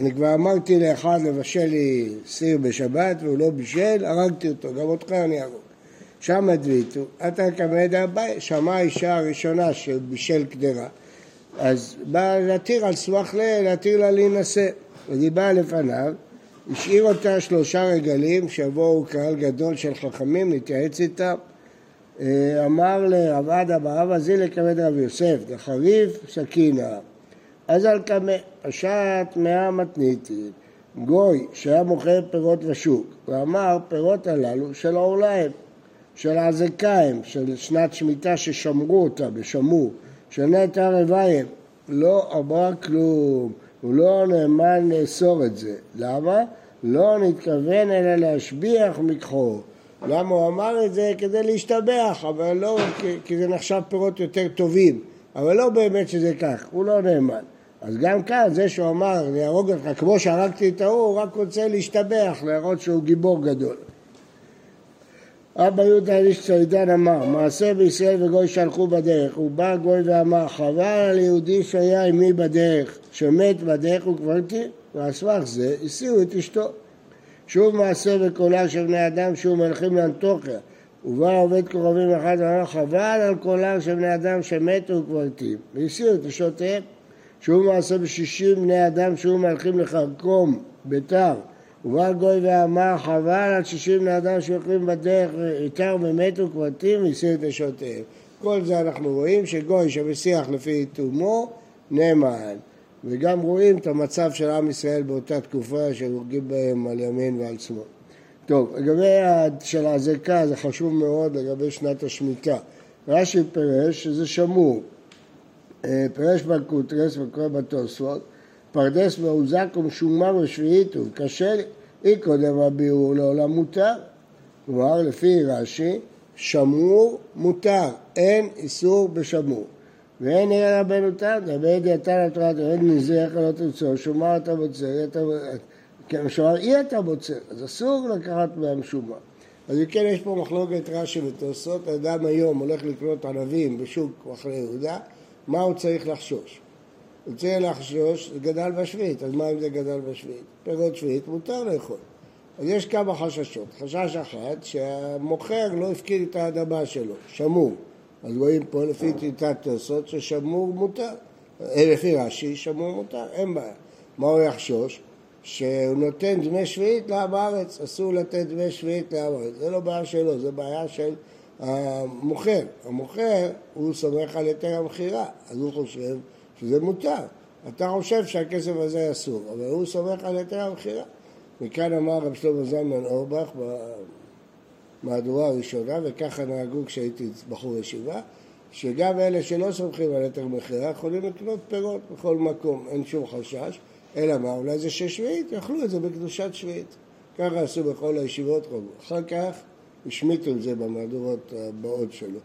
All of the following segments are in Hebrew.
אני כבר אמרתי לאחד לבשל לי סיר בשבת והוא לא בישל, הרגתי אותו, גם אותך אני ארוג. שם הדביתו, אתה כמד אביי, שמעה האישה הראשונה שבישל קדרה. אז בא להתיר על סמך ל... להתיר לה להינשא. אז היא באה לפניו, השאיר אותה שלושה רגלים, שיבואו קהל גדול של חכמים להתייעץ איתם. אה, אמר לרב עדה ברב אזילי כבד רב יוסף, דחריף סכינה. אז על קמא, פשט מאה מתניתין, גוי שהיה מוכר פירות ושוק, ואמר פירות הללו של העוליים, של העזקיים, של שנת שמיטה ששמרו אותה בשמור, של נטע רוויים, לא אמר כלום, הוא לא נאמן לאסור את זה. למה? לא נתכוון אלא להשביח מקחו. למה הוא אמר את זה? כדי להשתבח, אבל לא כי זה נחשב פירות יותר טובים, אבל לא באמת שזה כך, הוא לא נאמן. אז גם כאן, זה שהוא אמר, אני אהרוג אותך כמו שהרגתי את ההוא, הוא רק רוצה להשתבח, להראות שהוא גיבור גדול. אבא יהודה איש ציידן אמר, מעשה בישראל וגוי שהלכו בדרך, הוא בא גוי ואמר, חבל על יהודי שהיה עמי בדרך, שמת בדרך וקברתי, ועל סמך זה הסירו את אשתו. שוב מעשה וקולה של בני אדם שוב מלכים לאנטוכיה, ובא עובד קרובים אחד ואמר, חבל על קולם של בני אדם שמתו וקברתים, והסירו את אשתותיהם. שוב מעשה בשישים בני אדם שוב מהלכים לחרקום ביתר ובא גוי ואמר חבל על שישים בני אדם שהולכים בדרך עיקר ומתו כברתים והסיר את נשותיהם. כל זה אנחנו רואים שגוי שמסיח לפי תומו נאמן וגם רואים את המצב של עם ישראל באותה תקופה שהורגים בהם על ימין ועל שמאל. טוב, לגבי של האזעקה זה חשוב מאוד לגבי שנת השמיטה. רש"י פירש שזה שמור פרש בקוטרס וקורא בתוספות, פרדס מעוזק ומשומר ושביעית וקשה אי קודם הביאור לעולם מותר. כלומר, לפי רש"י, שמור מותר, אין איסור בשמור. ואין עיר רבנו תנא, ואין דיאתה לתורת, ואין מזרח לא תרצו, שומר אתה בוצר, כן, שומר אי אתה בוצר, אז אסור לקחת מהמשומר. אז אם כן, יש פה מחלוקת רש"י ותוספות, אדם היום הולך לקנות ענבים בשוק מחנה יהודה, מה הוא צריך לחשוש? הוא צריך לחשוש, זה גדל בשביעית, אז מה אם זה גדל בשביעית? פירות שביעית מותר לאכול. אז יש כמה חששות. חשש אחד, שהמוכר לא הפקיד את האדמה שלו, שמור. אז רואים פה לפי טיוטת תוספות ששמור מותר. אה, לפי רש"י, שמור מותר, אין בעיה. מה הוא יחשוש? שהוא נותן דמי שביעית לעם הארץ, אסור לתת דמי שביעית לעם הארץ. זה לא בעיה שלו, זה בעיה של המוכר. המוכר, הוא סומך על היתר המכירה, אז הוא חושב שזה מותר. אתה חושב שהכסף הזה אסור, אבל הוא סומך על היתר המכירה. מכאן אמר רב שלמה זלמן אורבך במהדורה הראשונה, וככה נהגו כשהייתי בחור ישיבה, שגם אלה שלא סומכים על היתר מכירה יכולים לקנות פירות בכל מקום, אין שום חשש, אלא מה, אולי זה שש שביעית, יאכלו את זה בקדושת שביעית. ככה עשו בכל הישיבות. אחר כך השמיטו את זה במהדורות הבאות שלו.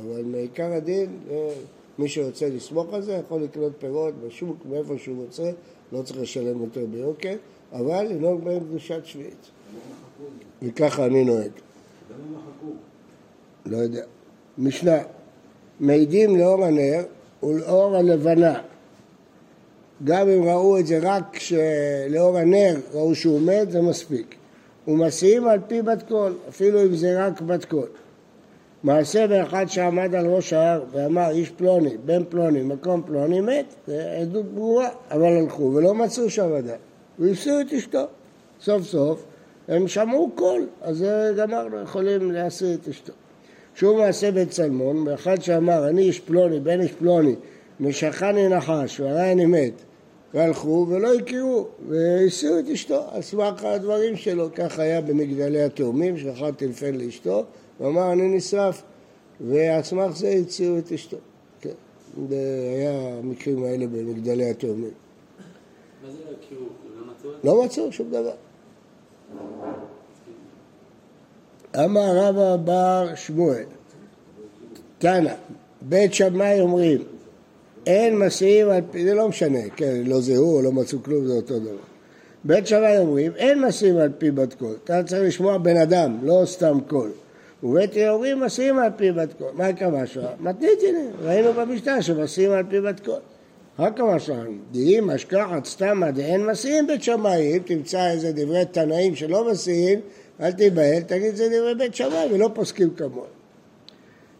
אבל מעיקר הדין, אה, מי שרוצה לסמוך על זה יכול לקנות פירות בשוק, מאיפה שהוא רוצה, לא צריך לשלם יותר ביוקר, אבל לנהוג בהם קדושת שביעית. וככה אני נוהג. לא יודע. משנה, מעידים לאור הנר ולאור הלבנה. גם אם ראו את זה רק לאור הנר, ראו שהוא מת, זה מספיק. ומשיאים על פי בת קול, אפילו אם זה רק בת קול. מעשה באחד שעמד על ראש ההר ואמר איש פלוני, בן פלוני, ממקום פלוני, מת, זה עדות ברורה, אבל הלכו ולא מצאו שם עדיין, והשיאו את אשתו. סוף סוף הם שמעו קול, אז גמרנו, יכולים להסיר את אשתו. שוב מעשה בית צלמון, באחד שאמר אני איש פלוני, בן איש פלוני, משכני נחש והרי אני מת, והלכו ולא הכירו, והסיעו את אשתו על סמך הדברים שלו. כך היה במגדלי התאומים, שאכל טלפן לאשתו, ואמר אני נשרף, ועל סמך זה הציעו את אשתו. כן, היה המקרים האלה במגדלי התאומים. מה זה לא הכירו? לא, לא מצאו שום דבר. אמר רבה בר שמואל, תנא, בית שמאי אומרים אין משיאים על פי, זה לא משנה, כן, לא זהו לא מצאו כלום, זה אותו דבר. בית שמאי אומרים, אין משיאים על פי בת קול, אתה צריך לשמוע בן אדם, לא סתם קול. ובית הלל אומרים, משיאים על פי בת קול. מה הכוונה שלך? מתניתין, ראינו במשנה שמשיאים על פי בת קול. רק המשלן, דהים משכחת סתמא דאין מסיעים בית שמאי, אם תמצא איזה דברי תנאים שלא מסיעים, אל תיבהל, תגיד זה דברי בית שמאי ולא פוסקים כמוהם.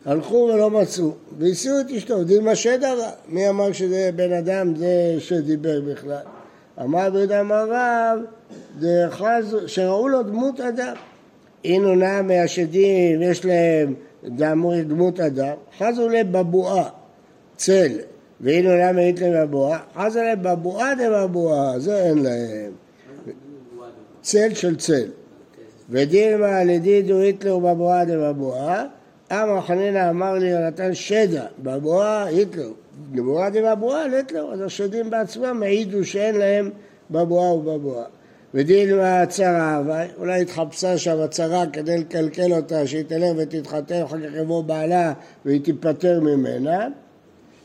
הלכו ולא מצאו, והסיעו את אשתו, דילמה שדרה. מי אמר שזה בן אדם זה שדיבר בכלל? אמר ביהודה אמר רב, שראו לו דמות אדם. הנה נע מהשדים, יש להם דמות אדם, חזו להם בבואה, צל, והנה נע מאית להם בבואה, חזו להם בבואה דבבואה, זה אין להם. צל של צל. ודילמה לדידו היטלר בבואה דבבואה, אמר חנינא אמר לי יונתן שדע, בבואה היטלר, בבואה דבבואה להיטלר, אז השדים בעצמם העידו שאין להם בבואה ובבואה. ודילמה הצרה, אולי התחפשה שם הצרה כדי לקלקל אותה, שהיא תלך ותתחתן, אחר כך יבוא בעלה והיא תיפטר ממנה.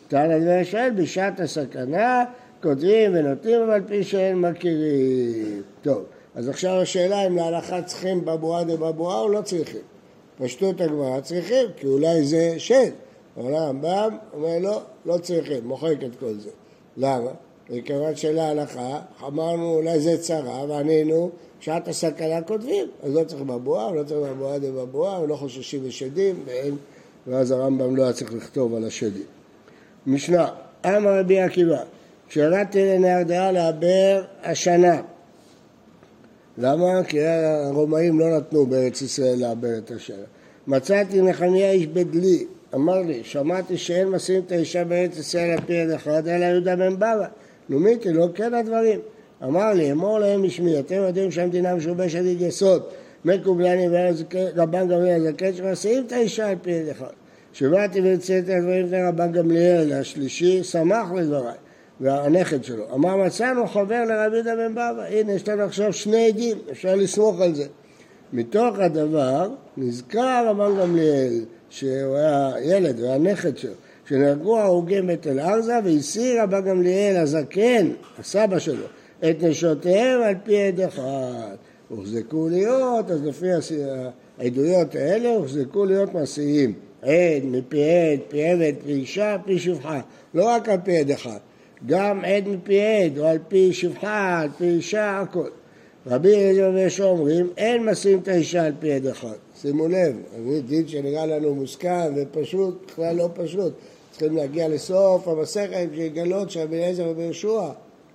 תנא דבר ישראל, בשעת הסכנה כותבים ונותנים, אבל פי שאין מכירים. טוב, אז עכשיו השאלה אם להלכה צריכים בבואה דבבואה או לא צריכים. פשטות הגמרא צריכים, כי אולי זה שד. אבל הרמב"ם אומר לא, לא צריכים, מוחק את כל זה. למה? מכיוון שלהלכה אמרנו אולי זה צרה וענינו שעת הסכנה כותבים, אז לא צריך בבואה, לא צריך בבואה דבבואה, ולא חוששים לשדים, ואין, ואז הרמב"ם לא היה צריך לכתוב על השדים. משנה, אמר רבי עקיבא, כשירדתי לנהרדעה לעבר השנה. למה? כי הרומאים לא נתנו בארץ ישראל לעבר את השנה. מצאתי נחמיה איש בדלי, אמר לי, שמעתי שאין משים את האישה בארץ ישראל על פי יד אחד, אלא יהודה בן בבא. נו מיקי, לא כן הדברים. אמר לי, אמור להם בשמי, אתם יודעים שהמדינה משובשת יסוד, מקובלני ורבן גמליאל הזקן שמסיעים את האישה על פי יד אחד. שבאתי והצאתי את הדברים לפני רבן גמליאל השלישי, שמח לדבריי, והנכד שלו. אמר מצאנו חבר לרבי יהודה בן בבא, הנה יש לנו עכשיו שני עדים, אפשר לסמוך על זה. מתוך הדבר נזכר רבן גמליאל, שהוא היה ילד והנכד שלו, שנהרגו ההרוגים בתל ארזה והסיר רבן גמליאל הזקן, הסבא שלו, את נשותיהם על פי עד אחד. הוחזקו להיות, אז לפי העדויות האלה הוחזקו להיות מעשיים. עד מפי עד, פי עבד, פי אישה, פי שפחה. לא רק על פי עד אחד, גם עד מפי עד, או על פי שפחה, על פי אישה, הכל. רבי אליעזר ויש אומרים, אין משים את האישה על פי עד אחד. שימו לב, זה דין שנראה לנו מוסכם ופשוט, בכלל לא פשוט. צריכים להגיע לסוף המסכת לגלות שרבי אליעזר ויהושע,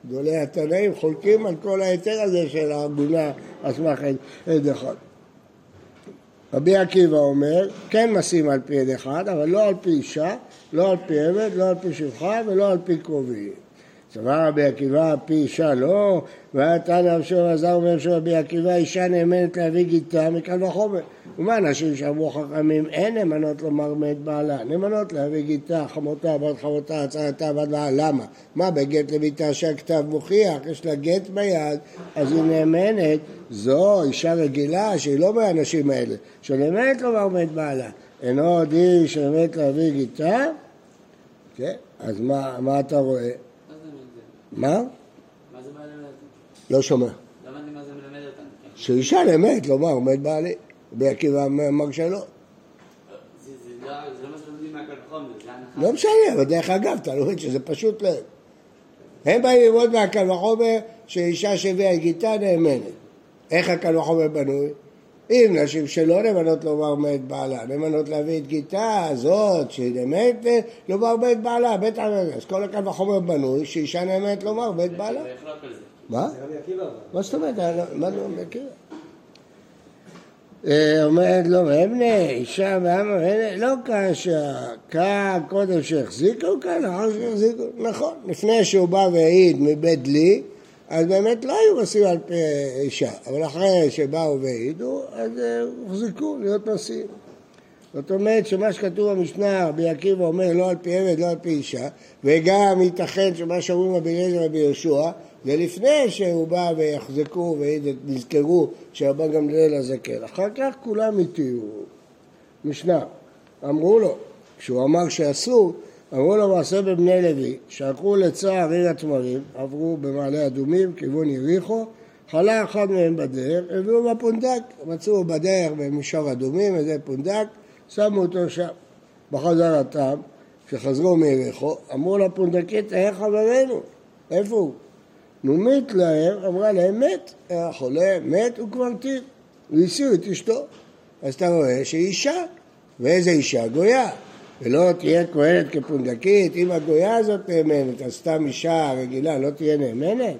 גדולי התנאים, חולקים על כל ההיתר הזה של העגונה על סמך עד אחד. רבי עקיבא אומר, כן משים על פי עד אחד, אבל לא על פי אישה, לא על פי עבד, לא על פי שפחה ולא על פי קרובים. סבר רבי עקיבא פי אישה לא, והיה תנא רב שמעון עזר אומר שרבי עקיבא אישה נאמנת להביא גיטה מקל וחומר. ומה אנשים שאמרו חכמים אין נאמנות לומר מת בעלה, נאמנות להביא גיטה, חמותה, בת חמותה, הצעתה, בת בעלה, למה? מה בגט לביתה שהכתב מוכיח, יש לה גט ביד, אז היא נאמנת, זו אישה רגילה שהיא לא מהאנשים האלה, שנאמנת לומר מת בעלה. אינו איש שנאמנת להביא גיטה, כן, אז מה, מה אתה רואה? מה? מה זה מלמד? לא שומע. למה זה מה זה מלמד אותנו? שאישה נאמת לומר עומד בעלי. רבי עקיבא אמר שלא. לא לא מה. לא משנה, אבל דרך אגב, לומד שזה פשוט להם. הם באים ללמוד מהקל וחומר שאישה שהביאה גיטה נאמנת. איך הקל וחומר בנוי? אם נשים שלא נאמנות לומר מת בעלה, נאמנות להביא את גיטה הזאת שנאמנת לומר מת בעלה, בית עמד. אז כל הקל וחומר בנוי שאישה נאמנת לומר מת בעלה. זה זה. מה? זה רבי. מה זאת אומרת? מה לא מכיר? אה, אומרת לו, ואבנה, אישה ואמר, לא כאשר, כאן קודם שהחזיקו כאן, אחר שהחזיקו, נכון, לפני שהוא בא והעיד מבית לי, אז באמת לא היו נשיאים על פי אישה, אבל אחרי שבאו והעידו, אז אה, הוחזקו להיות נשיאים. זאת אומרת שמה שכתוב במשנה, רבי עקיבא אומר לא על פי עבד, לא על פי אישה, וגם ייתכן שמה שאומרים רבי אליעזר ורבי יהושע, זה לפני שהוא בא ויחזקו ונזכרו שרבן גמליאל הזקן. אחר כך כולם התירו. משנה, אמרו לו, כשהוא אמר שאסור, אמרו לו מעשה בבני לוי, שהלכו לצער עיר התמרים, עברו במעלה אדומים, כיוון יריחו, חלה אחד מהם בדרך, הביאו בפונדק, מצאו בדרך במישור אדומים, איזה פונדק, שמו אותו שם. בחזרתם, כשחזרו מיריחו, אמרו לפונדקית, היה חברנו, איפה הוא? נו מת להם, אמרה להם מת, היה חולה, מת, הוא כבר טיב, והסיעו את אשתו. אז אתה רואה שהיא אישה, ואיזה אישה? גויה. ולא תהיה כהנת כפונדקית, אם הגויה הזאת נאמנת, אז סתם אישה רגילה לא תהיה נאמנת?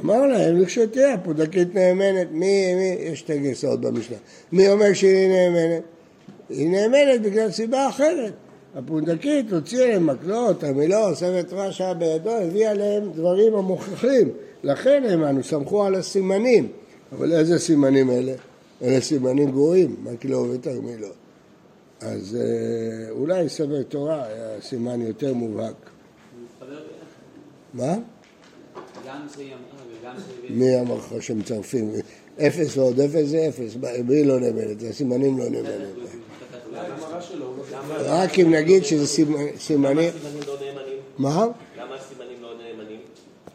אמר להם, לכשתהיה, הפונדקית נאמנת, מי, מי, יש שתי גרסאות במשנה, מי אומר שהיא נאמנת? היא נאמנת בגלל סיבה אחרת. הפונדקית הוציאה להם מקלות, המילון, סרט שהיה בידו, הביאה להם דברים המוכחים. לכן הם אנו סמכו על הסימנים. אבל איזה סימנים אלה? אלה סימנים גרועים, מקלו ותרמילו. אז אה, אולי ספר תורה היה סימן יותר מובהק. מה? גם שהיא אמרה וגם שהיא... מי אמר לך שמצרפים? אפס ועוד אפס זה אפס, מי לא נאמנת? הסימנים לא לא רק אם נגיד שזה סימ- סימנים... סימנים לא נאמנים? מה? למה הסימנים לא נאמנים?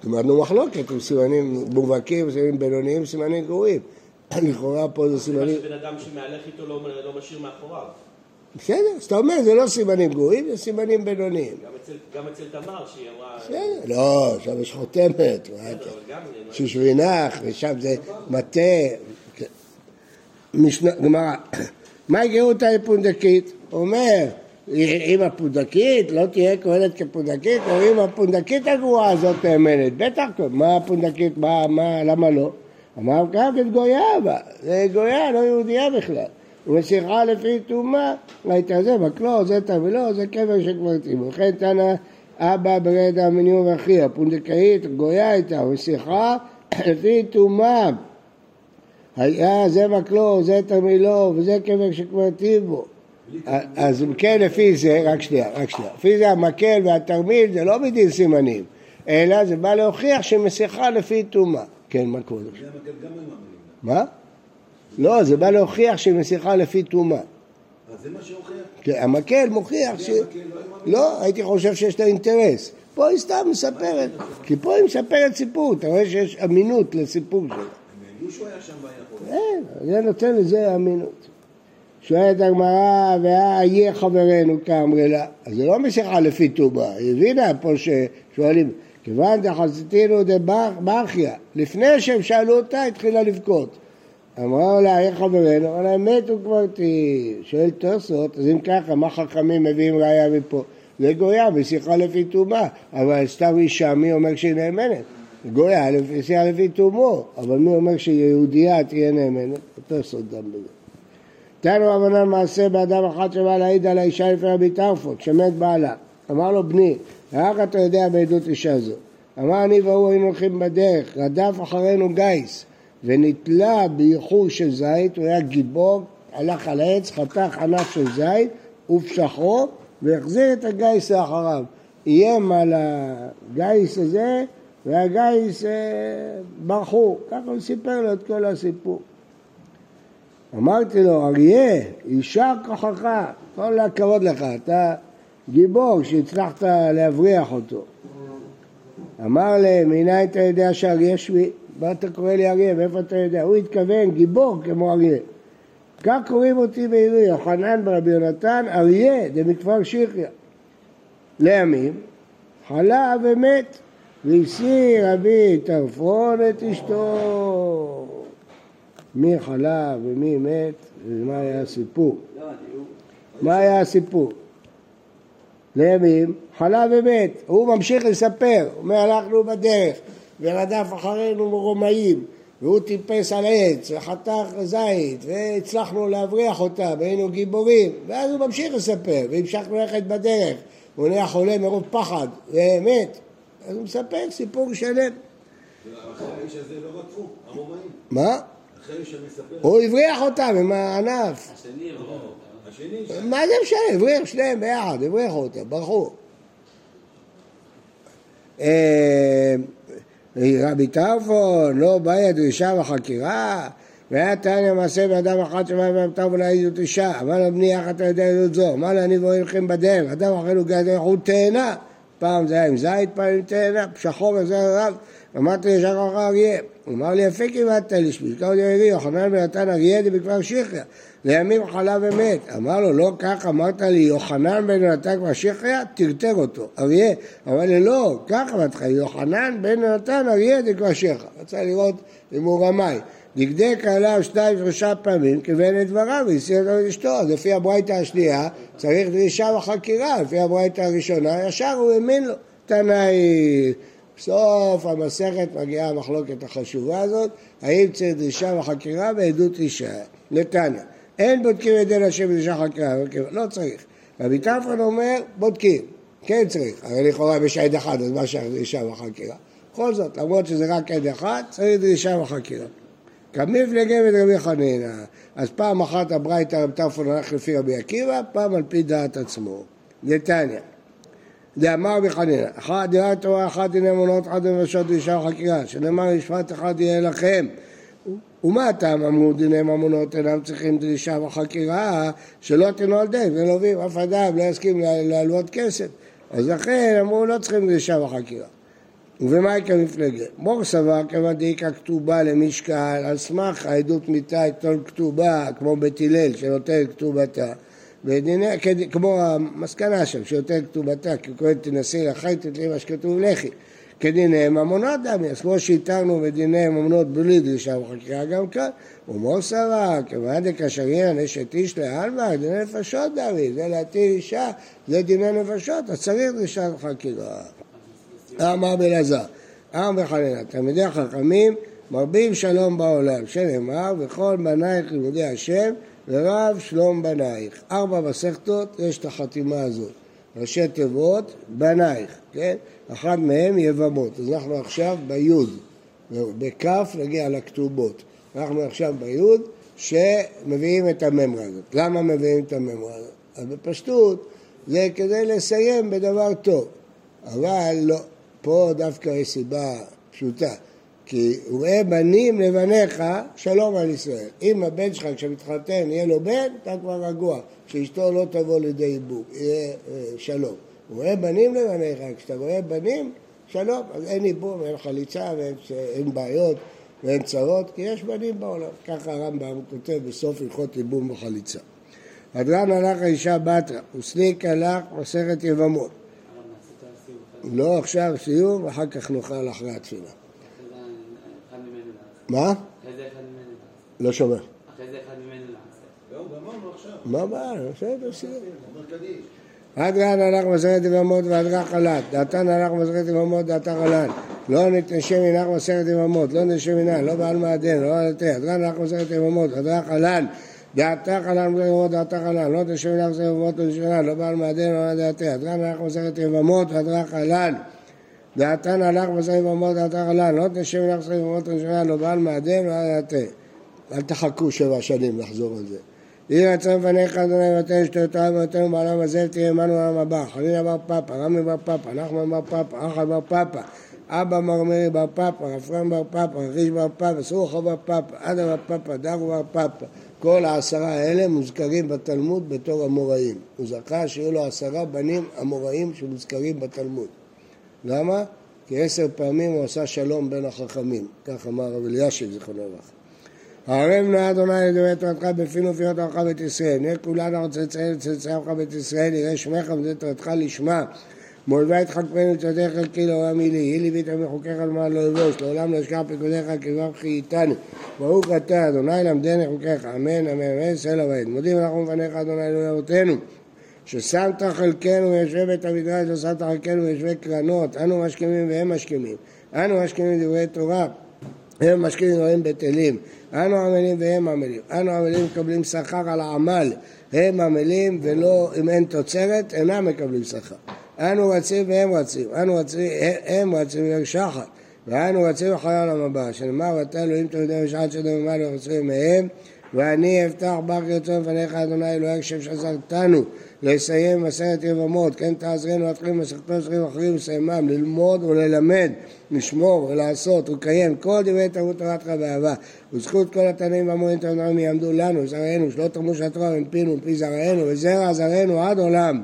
למדנו מחלוקת עם סימנים מובהקים, סימנים בינוניים, סימנים גרועים. לכאורה פה זה מה סימנים... שבן אדם שמהלך איתו לא לא משאיר מאחוריו. בסדר, אז אתה אומר, זה לא סימנים גרועים, זה סימנים בינוניים. גם אצל- גם תמר, שהיא אמרה... בסדר, לא, שם יש חותמת, גם... שושבינך, ושם זה מטה. כן. גמרא, מה יגרו אותה לפונדקית? אומר, אם הפונדקית לא תהיה כהנת כפונדקית, או אם הפונדקית הגרועה הזאת נאמנת, בטח, מה הפונדקית, מה, מה, למה לא? אמר כך את גויה זה גויה, לא יהודייה בכלל. ומשיחה לפי טומאה, ראית זה מקלו, זה תבלו, זה קבר שכבר טיבו. וכן תנא אבא ברד המניעו ואחי, הפונדקאית גויה הייתה, ומשיחה לפי טומאה. היה זה מקלו, זה תרמילו, וזה קבר שכבר טיבו. אז אם כן, לפי זה, רק שנייה, רק שנייה. לפי זה המקל והתרמיל זה לא בדין סימנים, אלא זה בא להוכיח שמשיחה לפי טומאה. כן, מה קורה? מה? לא, זה בא להוכיח שהיא משיחה לפי טומאה. אז זה מה שהוכיח? כן, המקל מוכיח ש... לא, הייתי חושב שיש לה אינטרס. פה היא סתם מספרת, כי פה היא מספרת סיפור, אתה רואה שיש אמינות לסיפור שלה. הם שהוא היה שם חולה. אין, זה נותן לזה אמינות. שואלת הגמרא, והיה חברנו כאמרי לה. אז זה לא משיכה לפי טומאה, היא הבינה פה ששואלים, כיוון דחסיתינו דברכיה, לפני שהם שאלו אותה, התחילה לבכות. אמרה לה, היה חברנו, אמרה להם, מתו כבר תהי. שואל תוספות, אז אם ככה, מה חכמים מביאים ראיה מפה? זה גויה, מסיחה לפי תומה, אבל סתם אישה, מי אומר שהיא נאמנת? גויה, מסיחה לפי תומו, אבל מי אומר שיהודייה תהיה נאמנת? תוספות גם בזה. תנו רבנן מעשה באדם אחד שבא להעיד על האישה לפני רבי טרפון, כשמת בעלה. אמר לו, בני, היאך אתה יודע בעדות אישה זו. אמר אני והוא היינו הולכים בדרך, רדף אחרינו גייס, ונתלה בייחור של זית, הוא היה גיבור, הלך על העץ, חתך ענף של זית, ופשחו, והחזיר את הגיס לאחריו. איים על הגיס הזה, והגיס אה, ברחו. ככה הוא סיפר לו את כל הסיפור. אמרתי לו, אריה, יישר כוחך, כל הכבוד לך, אתה גיבור שהצלחת להבריח אותו. אמר להם, מניין אתה יודע שאריה שמי? מה אתה קורא לי אריה, מאיפה אתה יודע? הוא התכוון גיבור כמו אריה. כך קוראים אותי בעירי, יוחנן ברבי יונתן, אריה, דמכפר שיחיה. לימים, חלה ומת, והשיא רבי טרפון את אשתו. מי חלה ומי מת, ומה היה הסיפור. מה היה הסיפור? לימים, חלה ומת, הוא ממשיך לספר, הוא אומר הלכנו בדרך ורדף אחרינו רומאים והוא טיפס על עץ וחתך זית והצלחנו להבריח אותם והיינו גיבורים ואז הוא ממשיך לספר והמשכנו ללכת בדרך הוא נהיה חולה מרוב פחד ומת אז הוא מספר סיפור שלם לא. מה? הוא הבריח אותם עם הענף. השני, מה זה משנה? הבריח שניהם ביחד, הבריחו אותם, ברחו. רבי טרפון, לא באי הדרישה בחקירה, והיה תניא מעשה באדם אחד שבא בן טרפון להעיד את אישה, אמר לו בני איך אתה יודע עדות זו? אמר לו אני ואוהב לכם בדרך, אדם אחר הוא גדל הוא תאנה, פעם זה היה עם זית, פעם עם תאנה, שחור וזה רב, אמרתי ישר כוח אריה, הוא אמר לי יפה כמעט לשמי, קראו לי אבי, יוחנן בן נתן אריה דבכבר שיחיא, לימים חלה ומת. אמר לו, לא כך אמרת לי, יוחנן בן נתן כבר שיחיא, טרטר אותו, אריה. אמר לי, לא, כך אמרתי לך, יוחנן בן נתן אריה דכבר שיחיא. רצה לראות אם הוא רמאי. דקדק עליו שתיים שלושה פעמים, כיוון את דבריו והסיר אותו את אשתו. אז לפי הברייתא השנייה צריך דרישה וחקירה, לפי הברייתא הראשונה ישר הוא האמין לו. תנאי, בסוף המסכת מגיעה המחלוקת החשובה הזאת, האם צריך דרישה וחקירה ועדות אישה. נתניה, אין בודקים את דין השם בדרישה וחקירה, לא צריך. רבי טרפון אומר, בודקים, כן צריך, הרי לכאורה יש עד אחד, אז מה שייך דרישה וחקירה? בכל זאת, למרות שזה רק עד אחד, צריך דרישה וחקירה. כמפלגי ודרבי חנינא. אז פעם אחת הברייתא רב טרפון הלך לפי רבי עקיבא, פעם על פי דעת עצמו. נתניה. דאמר רבי חנינא, אחת דירת תורה, אחת דיני אמונות, אחת נפשות ואישה וחקירה, שנאמר משפט אחד יהיה לכם. ומה הטעם? אמרו דיני ממונות אינם צריכים דרישה וחקירה שלא תנועל דין ולווים אף אדם לא יסכים להלוות כסף. אז לכן אמרו לא צריכים דרישה וחקירה. ובמה יקרה מפלגה? מור סבר כיוון דאיקה כתובה למשקל על סמך העדות מיתה יטול כתובה כמו בית הלל שנותן כתובתה ודיני, כמו המסקנה שם שנותן כתובתה כי קורא תנסי לחי תתלי מה שכתוב לכי כדיני ממונות דמי, אז כמו שהתרנו בדיני ממונות בלי דרישה וחקיקה גם כאן, ומור סבר, כיוון דקשרין אשת איש לעלמא, דיני נפשות דמי, זה להטיל אישה, זה דיני נפשות, אז צריך דרישה וחקירה. אמר בלעזר, עם וחננה, תלמידי החכמים מרבים שלום בעולם, שנאמר, וכל בנייך לימודי השם ורב שלום בנייך. ארבע מסכתות יש את החתימה הזאת, ראשי תיבות, בנייך, כן? אחת מהם יבמות. אז אנחנו עכשיו ביוד, בכף נגיע לכתובות. אנחנו עכשיו ביוד שמביאים את הממרה הזאת. למה מביאים את הממרה הזאת? אז בפשטות זה כדי לסיים בדבר טוב, אבל לא. פה דווקא יש סיבה פשוטה, כי וראה בנים לבניך, שלום על ישראל. אם הבן שלך כשמתחתן יהיה לו בן, אתה כבר רגוע, שאשתו לא תבוא לידי איבוק, יהיה אה, שלום. וראה בנים לבניך, כשאתה רואה בנים, שלום, אז אין איבום, אין חליצה ואין בעיות ואין צרות, כי יש בנים בעולם. ככה הרמב"ם כותב בסוף הלכות איבום וחליצה. הדרן הלך האישה בתרא, וסליק הלך מסכת יבמות. לא עכשיו סיום, ואחר כך נאכל אחרי התפילה. מה? אחרי זה אחד ממנו נעשה. לא שומע. אחרי זה אחד ממנו נעשה. זהו, גמרנו עכשיו. מה הבעיה? בסדר, סיום. אומר קדיש. הדרן הלך מסכת יבמות והדרך חלת, דעתן הלך מסכת יבמות דעתה חלת, לא נתנשם מנח מסכת יבמות, לא נתנשם מנח, לא בעל מעדן, לא על התה, הדרן הלך מסכת יבמות, הדרך חלן, דעתה חלן מסכת יבמות, דעתה חלן, לא נתנשם מנח מסכת יבמות, לא מנח, לא בעל מעדן, לא על דעתה, הדרן הלך מסכת יבמות, הדרך חלן, דעתן הלך מסכת יבמות, דעתה חלן, לא מסכת יבמות, לא נתנשם מנח, לא בעל מעדן, לא דעתה. אל תחכו שבע שנים לחזור על זה. יהי רצון לפניך אדוני ותן שטויותיו ואותנו בעולם הזה ותהיה עמנו בעולם הבא. חנינא בר פפא, רמי בר פפא, נחמן בר פפא, אחא בר פפא, אבא מרמרי בר פפא, רפרם בר פפא, רכיש בר פפא, סרוחו בר פפא, עדה בר פפא, דרו בר פפא. כל העשרה האלה מוזכרים בתלמוד בתור אמוראים. הוא זכה שיהיו לו עשרה בנים אמוראים שמוזכרים בתלמוד. למה? כי עשר פעמים הוא עשה שלום בין החכמים. כך אמר רב אלישיב זיכרונו לברכה. הערב נא אדוני לדברי תורתך בפינו ופינות עמך בית ישראל. נהיה כולנו צאצאי לצאצאי עמך בית ישראל, יראה שמך ודברי תורתך לשמה. מולווה את חכמנו צדדיך כי לעולם היא לי. יהי לי ביטה מחוקיך למען לא יבוש, לעולם לא אשכח פקודיך כבר חייתני. ברוך אתה אדוני למדני חוקיך, אמן אמן אמן סלע ועד. מודים אנחנו לפניך אדוני אלוהי אבותינו. ששמת חלקנו ויושבי בית המדרש ושמת חלקנו ויושבי קרנות, אנו משכימים והם משכימים. אנו משכימים דברי תורה, הם משכימים דברים בטלים. אנו עמלים והם עמלים. אנו עמלים מקבלים שכר על העמל, הם עמלים ולא, אם אין תוצרת, אינם מקבלים שכר. אנו רצים והם רצים, אנו רצים, הם רצים ויש שחר. ואנו רצים אחרי העולם הבא, שנאמר, ואתה אלוהים תלמידי משעת שדם ומעלה ורצים מהם, ואני אפתח בך רצון לפניך, אדוני אלוהי כשם שעזרתנו לסיים מסכת יבמות, כן תעזרנו להתחיל מסכתו עשרים אחרים ולסיימם, ללמוד וללמד, לשמור ולעשות ולקיים כל דברי תרבות תורתך באהבה. וזכות כל התנאים והמורים תנאים יעמדו לנו, זרענו, שלא תרמו של התורה מפינו ומפי זרענו, וזרע זרענו עד עולם.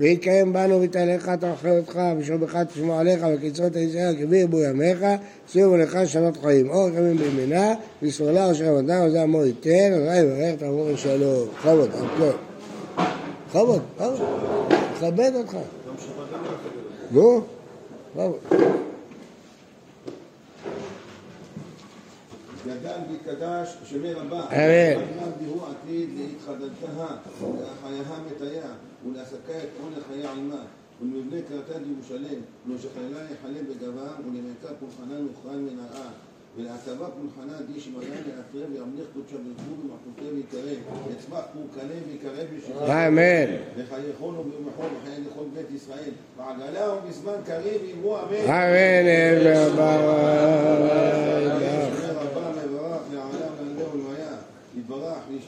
ויתקיים בנו ותעליך תאכל אותך ושומך תשמוע עליך וקיצור את ישראל כבי ירבו ימיך שימו לך שנות חיים. אור ימים בימינה או שם אדם וזה עמו ייתן אולי יברך תעבור לשלום על כל בכבוד בכבוד מכבד אותך. נו בכבוד ידן בקדש שמא רבה. אמן. הוא עתיד להתחדתה ולאחיה מתיה ולהסקה את עון החיה עמה. ולמבנה קראתה ירושלם, ולשכללה יחלם בגבה, ולמלכה פולחנה נוכרן ונאה. ולעטבה פולחנה די שמגן לעטרה וימליך קודשה ברחו ומחפותה ויקרב, יצמח פורקנה ויקרב ושחרר. אמן. וחייכון וביומחון וחיי לכל בית ישראל, ועגלה ובזמן קריב אמרו אמן. אמן.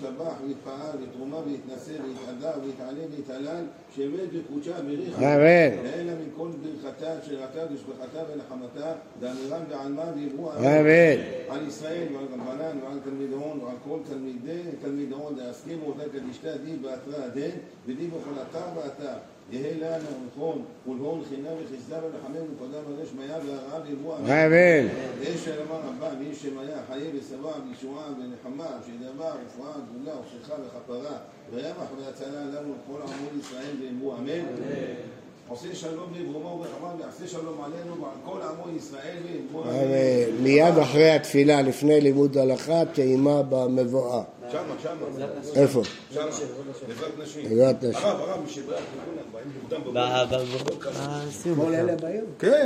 יתברך וישתבח ויתפעל ויתרומה ויתנשא ויתהדר ויתעלה ויתהלל שאמת וקודשה בריך אמן. ואלה מכל ברכתה שראתה ושבחתה ונחמתה דאמירן בעלמא ואמרו אמן. על ישראל ועל רבנן ועל תלמיד הון ועל כל תלמידי תלמיד הון להסכימו אותה קדישתה די באתרא הדין ודי בכל אתר ואתר יהא לנו נכון ולהון חינם וחסדה ולחמם ופדה מלא שמיה והרעה ואמרו אמן ויש אלמה רבה מי שמיה חיי ושבע וישועה ונחמה שדבר רפואה גדולה ושכחה וכפרה וימח והצלה לנו כל עמוד ישראל ואמרו אמן עושה שלום לברומו וברחמה ויעשה שלום עלינו ועל כל עמו ישראל ואמרו אמן. מיד אחרי התפילה, לפני לימוד הלכה, טעימה במבואה. שמה, שמה, איפה? שמה, בעזרת נשים. בעזרת נשים. הרב, הרב, משברך, באים מוקדם בבוקר. כל אלה באים? כן.